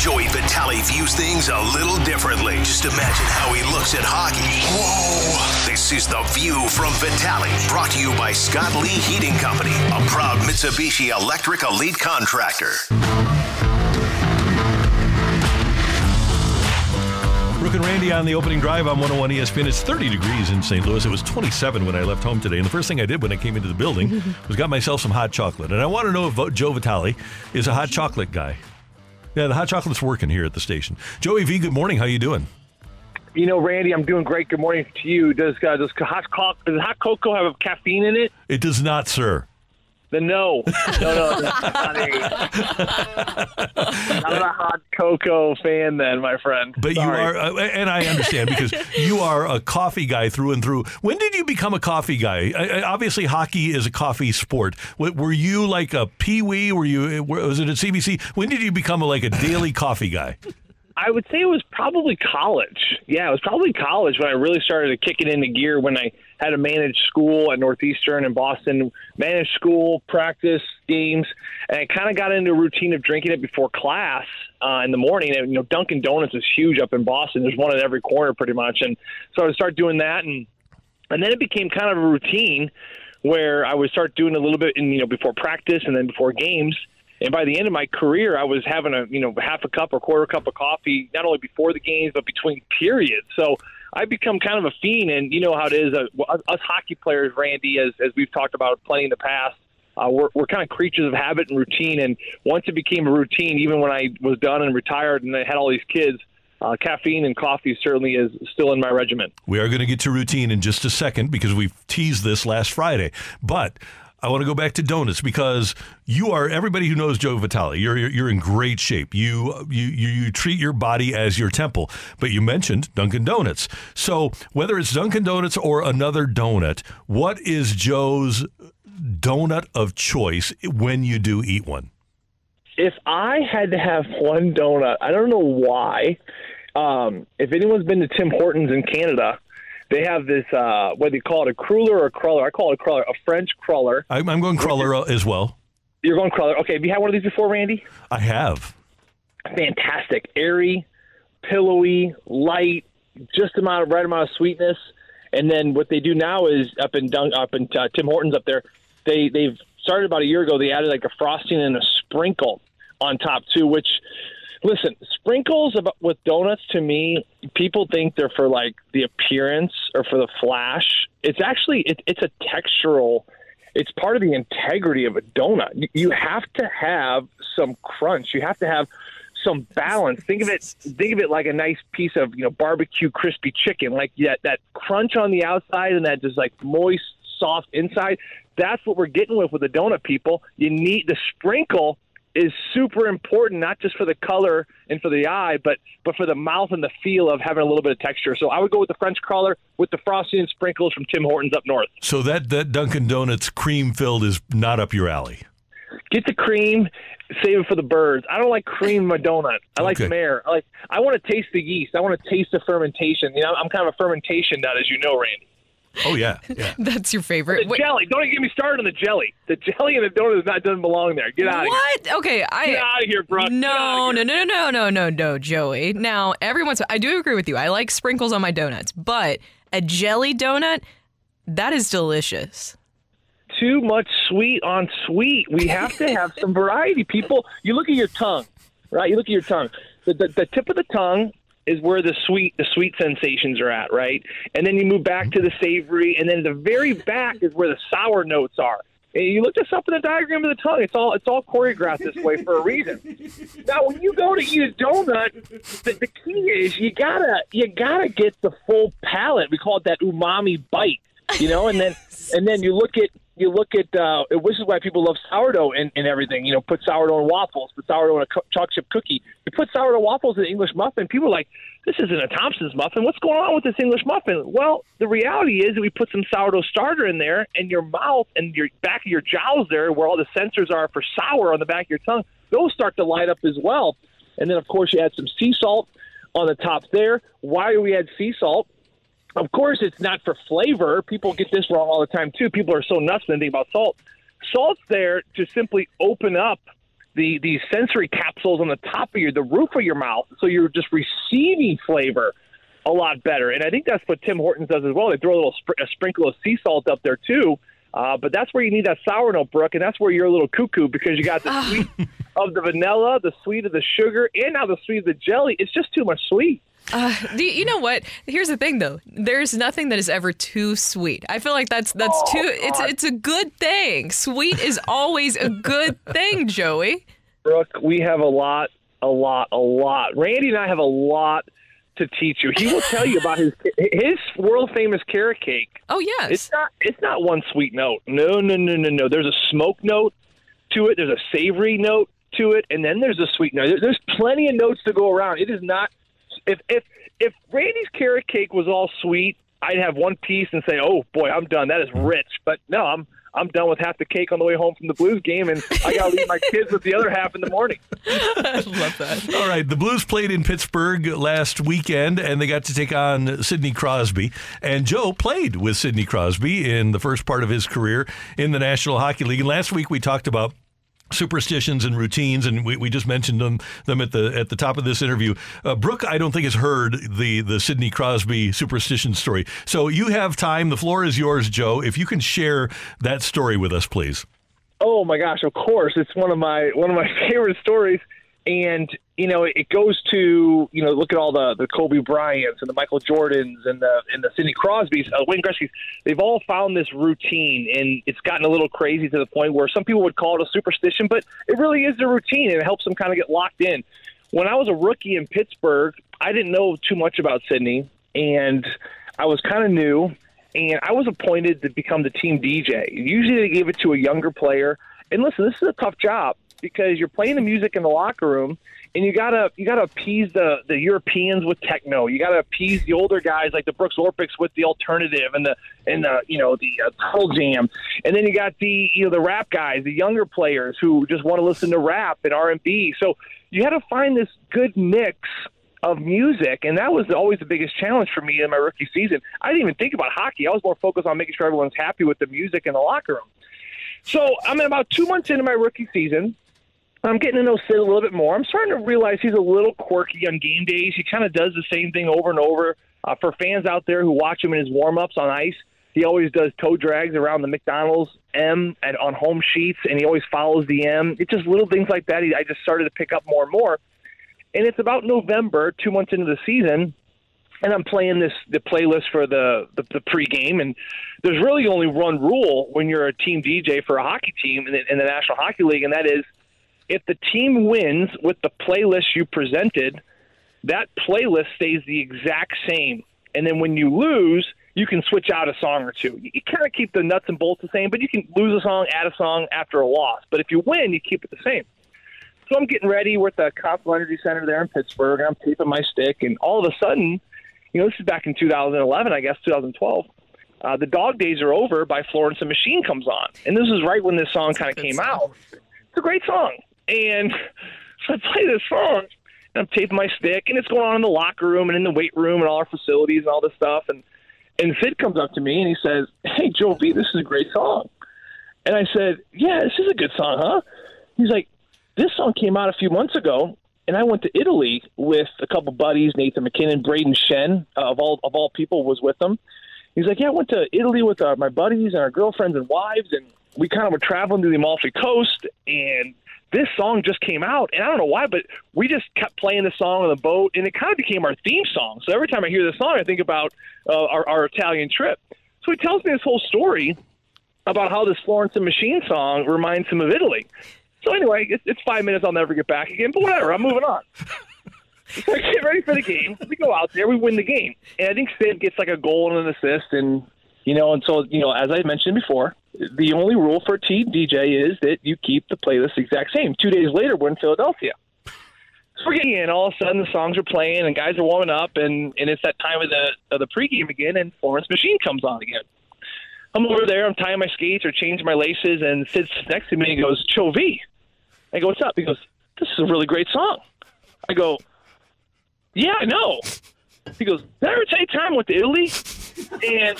Joey Vitale views things a little differently. Just imagine how he looks at hockey. Whoa! This is The View from Vitale, brought to you by Scott Lee Heating Company, a proud Mitsubishi Electric Elite contractor. Brooke and Randy on the opening drive on 101 ESPN. It's 30 degrees in St. Louis. It was 27 when I left home today. And the first thing I did when I came into the building was got myself some hot chocolate. And I want to know if Joe Vitale is a hot chocolate guy. Yeah, the hot chocolate's working here at the station. Joey V, good morning. How you doing? You know, Randy, I'm doing great. Good morning to you. Does uh, does hot co- does hot cocoa have caffeine in it? It does not, sir. Then no, no, no. Not a, not a hot cocoa fan, then, my friend. But Sorry. you are, uh, and I understand because you are a coffee guy through and through. When did you become a coffee guy? Uh, obviously, hockey is a coffee sport. W- Were you like a pee wee? Were you? were- Was it at CBC? When did you become a, like a daily coffee guy? I would say it was probably college. Yeah, it was probably college when I really started to kick it into gear when I had to manage school at Northeastern in Boston, manage school, practice, games, and I kind of got into a routine of drinking it before class uh, in the morning. And, you know, Dunkin' Donuts is huge up in Boston. There's one at every corner pretty much. And so I would start doing that and and then it became kind of a routine where I would start doing a little bit in you know before practice and then before games. And by the end of my career, I was having a you know half a cup or quarter cup of coffee not only before the games but between periods. So I become kind of a fiend, and you know how it is. Uh, us us hockey players, Randy, as as we've talked about plenty in the past, uh, we're we're kind of creatures of habit and routine. And once it became a routine, even when I was done and retired and I had all these kids, uh, caffeine and coffee certainly is still in my regimen. We are going to get to routine in just a second because we teased this last Friday. But I want to go back to donuts because you are everybody who knows Joe Vitale. You're you're, you're in great shape. You, you you treat your body as your temple. But you mentioned Dunkin' Donuts. So whether it's Dunkin' Donuts or another donut, what is Joe's donut of choice when you do eat one? if I had to have one donut, I don't know why. Um, if anyone's been to Tim Hortons in Canada, they have this uh, what do you call it, a cruller or a cruller? I call it a crawler, a French crawler. I'm, I'm going crawler as well. You're going crawler. Okay, have you had one of these before, Randy? I have. Fantastic, airy, pillowy, light, just amount of right amount of sweetness. And then what they do now is up in Dun- up in uh, Tim Hortons up there, they they've started about a year ago. They added like a frosting and a sprinkle on top too, which listen, sprinkles about with donuts to me, people think they're for like the appearance or for the flash. It's actually it, it's a textural. It's part of the integrity of a donut. You- You have to have some crunch. You have to have some balance. Think of it. Think of it like a nice piece of you know barbecue crispy chicken, like that that crunch on the outside and that just like moist, soft inside. That's what we're getting with with the donut, people. You need the sprinkle is super important, not just for the color and for the eye, but but for the mouth and the feel of having a little bit of texture. So I would go with the French cruller with the frosting and sprinkles from Tim Hortons up north. So that that Dunkin' Donuts cream filled is not up your alley. Get the cream, save it for the birds. I don't like cream in my donut. I like Okay. air. I like I want to taste the yeast. I want to taste the fermentation. You know, I'm kind of a fermentation nut, as you know, Randy. Oh yeah, yeah. That's your The favorite. Wait, jelly. Don't even get me started on the jelly. The jelly in the donut does not doesn't belong there. Get out of here. what? Okay, I. Get out of here, bro. Get No, outta no, no, no, no, no, no, Joey. Now, every once I do agree with you. I like sprinkles on my donuts, but a jelly donut, that is delicious. too much sweet on sweet. We have to have some variety. People, you look at your tongue, right? You look at your tongue. The, the, the tip of the tongue is where the sweet the sweet sensations are at, right? And then you move back to the savory, and then the very back is where the sour notes are. And you look this up in the diagram of the tongue. It's all it's all choreographed this way for a reason. now, when you go to eat a donut, the, the key is you gotta you gotta get the full palate. We call it that umami bite, you know. And then and then you look at you look at uh, which is why people love sourdough and, and everything. You know, put sourdough in waffles, put sourdough in a co- chip cookie. You put sourdough waffles in an English muffin. People are like, this isn't a Thompson's muffin. What's going on with this English muffin? Well, the reality is that we put some sourdough starter in there, and your mouth and your back of your jowls there, where all the sensors are for sour on the back of your tongue, those start to light up as well. And then, of course, you add some sea salt on the top there. Why do we add sea salt? Of course, it's not for flavor. People get this wrong all the time too. People are so nuts when they think about salt. Salt's there to simply open up the these sensory capsules on the top of your the roof of your mouth, so you're just receiving flavor a lot better. And I think that's what Tim Hortons does as well. They throw a little spr- a sprinkle of sea salt up there too. Uh, but that's where you need that sour note, Brooke, and that's where you're a little cuckoo because you got the sweet of the vanilla, the sweet of the sugar, and now the sweet of the jelly. It's just too much sweet. Uh, you, you know what? Here's the thing, though. There's nothing that is ever too sweet. I feel like that's that's Oh, too. It's it's a good thing. Sweet is always a good thing, Joey. Brooke, we have a lot, a lot, a lot. Randy and I have a lot to teach you. He will tell you about his his world famous carrot cake. Oh yes. It's not it's not one sweet note. No, no, no, no, no. There's a smoke note to it. There's a savory note to it, and then there's a sweet note. There's plenty of notes to go around. It is not if if if Randy's carrot cake was all sweet, I'd have one piece and say, "Oh boy, I'm done. That is rich." But no, I'm I'm done with half the cake on the way home from the Blues game, and I got to leave my kids with the other half in the morning. I love that. All right, the Blues played in Pittsburgh last weekend, and they got to take on Sidney Crosby. And Joe played with Sidney Crosby in the first part of his career in the National Hockey League. And last week we talked about superstitions and routines, and we, we just mentioned them them at the at the top of this interview. Uh, Brooke, I don't think has heard the the Sidney Crosby superstition story. So you have time. The floor is yours, Joe. If you can share that story with us, please. Oh my gosh, of course. It's one of my one of my favorite stories. And, you know, it goes to, you know, look at all the, the Kobe Bryants and the Michael Jordans and the and the Sidney Crosbys, uh, Wayne Gretzky's. They've all found this routine, and it's gotten a little crazy to the point where some people would call it a superstition, but it really is a routine, and it helps them kind of get locked in. When I was a rookie in Pittsburgh, I didn't know too much about Sidney, and I was kind of new, and I was appointed to become the team DJ. Usually they give it to a younger player. And listen, this is a tough job because you're playing the music in the locker room and you gotta you gotta appease the the Europeans with techno. You gotta appease the older guys like the Brooks Orpiks with the alternative and the and the you know the uh, Pearl Jam, and then you got the you know the rap guys, the younger players who just want to listen to rap and R and B. So you had to find this good mix of music, and that was always the biggest challenge for me in my rookie season. I didn't even think about hockey. I was more focused on making sure everyone's happy with the music in the locker room. So I'm in about two months into my rookie season. I'm getting to know Sid a little bit more. I'm starting to realize he's a little quirky on game days. He kind of does the same thing over and over. Uh, for fans out there who watch him in his warm ups on ice, he always does toe drags around the McDonald's M and on home sheets, and he always follows the M. It's just little things like that. He, I just started to pick up more and more. And it's about November, two months into the season, and I'm playing this the playlist for the, the the pregame, and there's really only one rule when you're a team DJ for a hockey team in the, in the National Hockey League, and that is if the team wins with the playlist you presented, that playlist stays the exact same, and then when you lose, you can switch out a song or two. You, kind of keep the nuts and bolts the same, but you can lose a song, add a song after a loss. But if you win, you keep it the same. So I'm getting ready. At the Consol Energy Center there in Pittsburgh, and I'm taping my stick, and all of a sudden, you know, this is back in 2011, I guess, 2012. Uh, the Dog Days Are Over by Florence and Machine comes on, and this is right when this song kind of came song. out. It's a great song, and so I play this song, and I'm taping my stick, and it's going on in the locker room and in the weight room and all our facilities and all this stuff, and and Sid comes up to me and he says, "Hey, Joe B, this is a great song," and I said, "Yeah, this is a good song, huh?" He's like, "This song came out a few months ago." And I went to Italy with a couple buddies, Nathan MacKinnon, Brayden Schenn, uh, of all of all people, was with them. He's like, yeah, I went to Italy with our, my buddies and our girlfriends and wives, and we kind of were traveling to the Amalfi Coast, and this song just came out, and I don't know why, but we just kept playing the song on the boat, and it kind of became our theme song. So every time I hear this song, I think about uh, our, our Italian trip. So he tells me this whole story, about how this Florence and Machine song reminds him of Italy. So anyway, it's, it's five minutes. I'll never get back again. But whatever. I'm moving on. So I get ready for the game. We go out there. We win the game. And I think Sid gets like a goal and an assist. And, you know, and so, you know, as I mentioned before, the only rule for T DJ is that you keep the playlist exact same. Two days later, we're in Philadelphia. So we're getting in. All of a sudden, the songs are playing and guys are warming up. And, and it's that time of the, of the pregame again. And Florence Machine comes on again. I'm over there. I'm tying my skates or changing my laces. And sits next to me and goes, Joe V. I go, what's up? He goes, this is a really great song. I go, yeah, I know. He goes, did I ever you time with Italy? And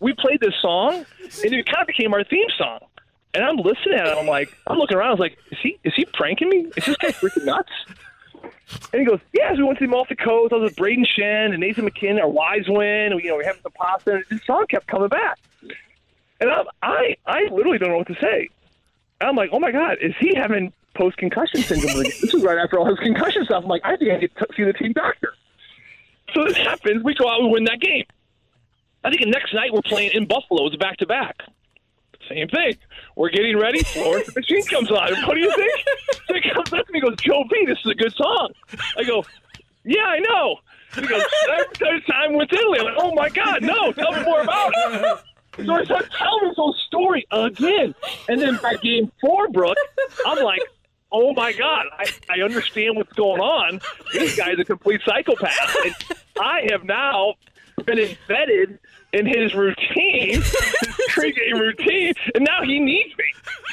we played this song, and it kind of became our theme song. And I'm listening at it. I'm like, I'm looking around. I was like, is he is he pranking me? Is this guy freaking nuts? And he goes, yeah. So we went to the Amalfi Coast. I was with Brayden Schenn and Nathan MacKinnon, our wise win. You know, we having some pasta. And this song kept coming back. And I'm, I I literally don't know what to say. I'm like, oh my god, is he having post concussion syndrome? this is right after all his concussion stuff. I'm like, I think I need to see the team doctor. So this happens. We go out, we win that game. I think next night we're playing in Buffalo. It's back to back. Same thing. We're getting ready. Florence the Machine comes on. What do you think? So he comes up to me goes, Joe B, this is a good song. I go, yeah, I know. He goes, third time with Italy. I'm like, oh my God, no, tell me more about it. So I start telling this whole story again. And then by game four, Brooke, I'm like, oh my God, I, I understand what's going on. This guy's a complete psychopath. And I have now been embedded in his routine, his pregame routine, and now he needs me.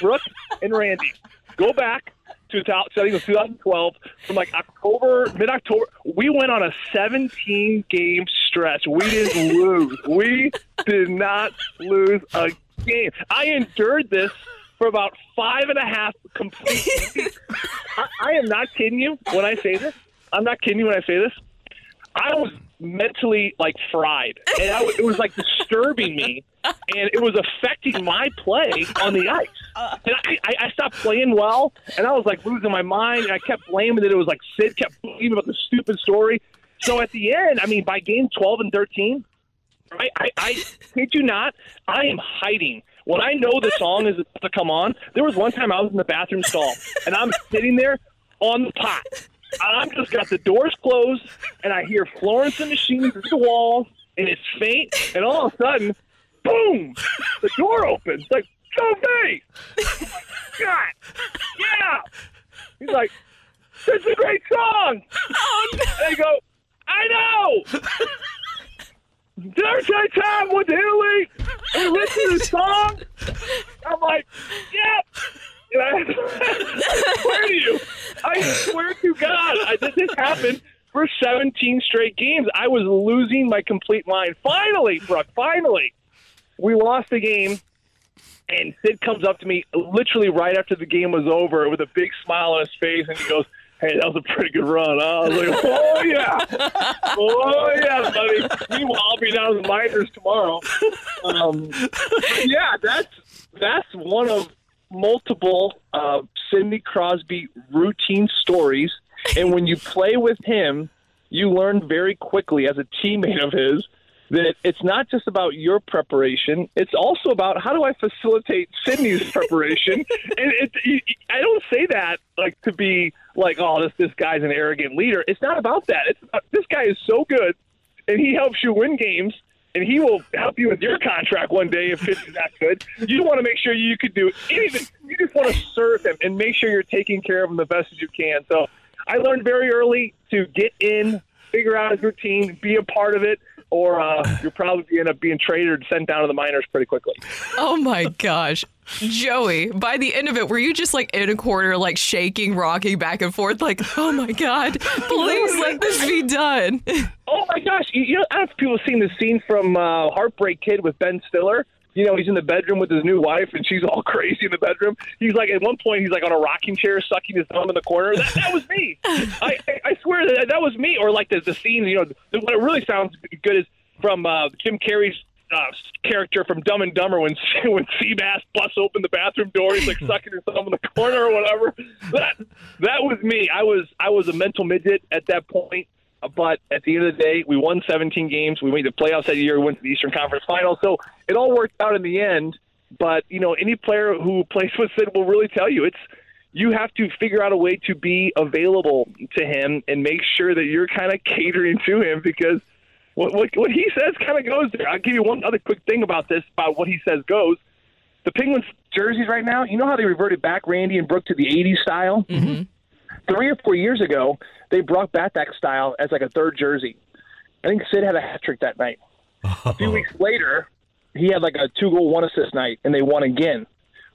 Brooke and Randy, go back to it was 2012 from like October, mid October. We went on a 17 game stretch. We didn't lose. We did not lose a game. I endured this for about five and a half complete. I, I am not kidding you when I say this. I'm not kidding you when I say this. I was mentally like fried, and I, it was like disturbing me, and it was affecting my play on the ice. And I, I, stopped playing well, and I was like losing my mind, and I kept blaming that it was like Sid kept blaming about the stupid story. So at the end, I mean, by game twelve and thirteen, I, I, I kid you not, I am hiding. When I know the song is about to come on, there was one time I was in the bathroom stall, and I'm sitting there on the pot. I'm just got the doors closed, and I hear Florence and the Machine through the walls, and it's faint, and all of a sudden, boom, the door opens. Like, go me! God, yeah! He's like, this is a great song! Oh, no. And I go, I know! Did I time with Italy? And listen to the song? I'm like, yep! And I, swear to you, I swear to God, I, this, happened for 17 straight games. I was losing my complete mind. Finally, Brooke, finally, we lost the game. And Sid comes up to me literally right after the game was over with a big smile on his face, and he goes, Hey, that was a pretty good run. I was like, oh, yeah. Oh, yeah, buddy. Meanwhile, I'll be down in the minors tomorrow. Um, yeah, that's that's one of multiple uh, Sidney Crosby routine stories. And when you play with him, you learn very quickly as a teammate of his that it's not just about your preparation; it's also about how do I facilitate Sidney's preparation. and it, I don't say that like to be like, oh, this this guy's an arrogant leader. It's not about that. It's about, this guy is so good, and he helps you win games. And he will help you with your contract one day if it's that good. You want to make sure you could do anything. You just want to serve him and make sure you're taking care of him the best as you can. So I learned very early to get in, figure out his routine, be a part of it, or uh, you'll probably end up being traded or sent down to the minors pretty quickly. Oh my gosh. Joey, by the end of it, were you just like in a corner, like shaking, rocking back and forth, like, oh my God, please let this be done? Oh my gosh! You, know, I don't know if people have seen the scene from uh, Heartbreak Kid with Ben Stiller. You know, he's in the bedroom with his new wife, and she's all crazy in the bedroom. He's like, at one point, he's like on a rocking chair, sucking his thumb in the corner. That, that was me. I, I, I swear that that was me. Or like the the scene, you know, what it really sounds good is from uh, Jim Carrey's uh, character from Dumb and Dumber when when Seabass busts open the bathroom door, he's like sucking his thumb in the corner or whatever. That that was me. I was I was a mental midget at that point, but at the end of the day, we won 17 games. We made the playoffs that year. We went to the Eastern Conference Finals. So it all worked out in the end. But you know, any player who plays with Sid will really tell you it's you have to figure out a way to be available to him and make sure that you're kind of catering to him because what, what, what he says kind of goes there. I'll give you one other quick thing about this about what he says goes. The Penguins jerseys right now, you know how they reverted back Randy and Brooke to the 80s style? Mm-hmm. Three or four years ago, they brought back that style as like a third jersey. I think Sid had a hat trick that night. A few weeks later, he had like a two goal, one assist night, and they won again.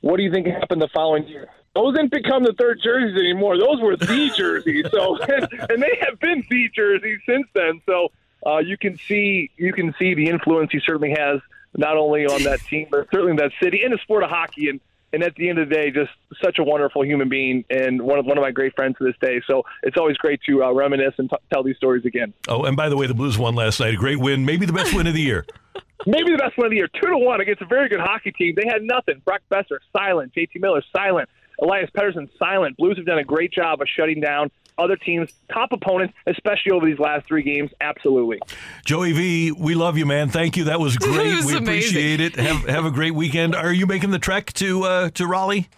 What do you think happened the following year? Those didn't become the third jerseys anymore. Those were the jerseys. So, and, and they have been the jerseys since then. So uh, you can see you can see the influence he certainly has not only on that team but certainly in that city in the sport of hockey. And and at the end of the day, just such a wonderful human being and one of one of my great friends to this day. So it's always great to uh, reminisce and t- tell these stories again. Oh, and by the way, the Blues won last night. A great win, maybe the best win of the year. Maybe the best win of the year, two to one against a very good hockey team. They had nothing. Brock Boeser silent, JT Miller silent, Elias Pettersson silent. Blues have done a great job of shutting down other teams, top opponents, especially over these last three games. Absolutely. Joey V, we love you, man. Thank you. That was great. was we amazing. appreciate it. Have have a great weekend. Are you making the trek to uh, to Raleigh?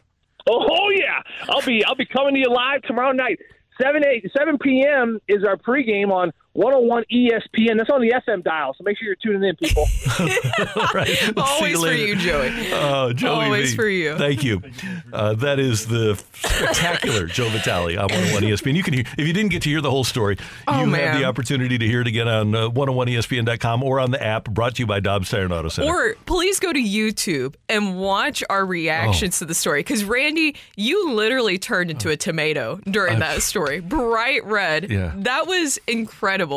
Oh, oh, yeah, I'll be I'll be coming to you live tomorrow night. 7 8 7 p.m. is our pregame on 101 ESPN. That's on the FM dial, so make sure you're tuning in, people. All right. See Always for you, Joey. Oh, Joey Always V. for you. Thank you. Uh, that is the spectacular Joe Vitale on 101 ESPN. You can hear, if you didn't get to hear the whole story, Oh, you have the opportunity to hear it again on uh, 101ESPN.com or on the app brought to you by Dobbs Tire and Auto Center. Or please go to YouTube and watch our reactions to the story. Because Randy, you literally turned into a tomato during that story. Bright red. Yeah. That was incredible.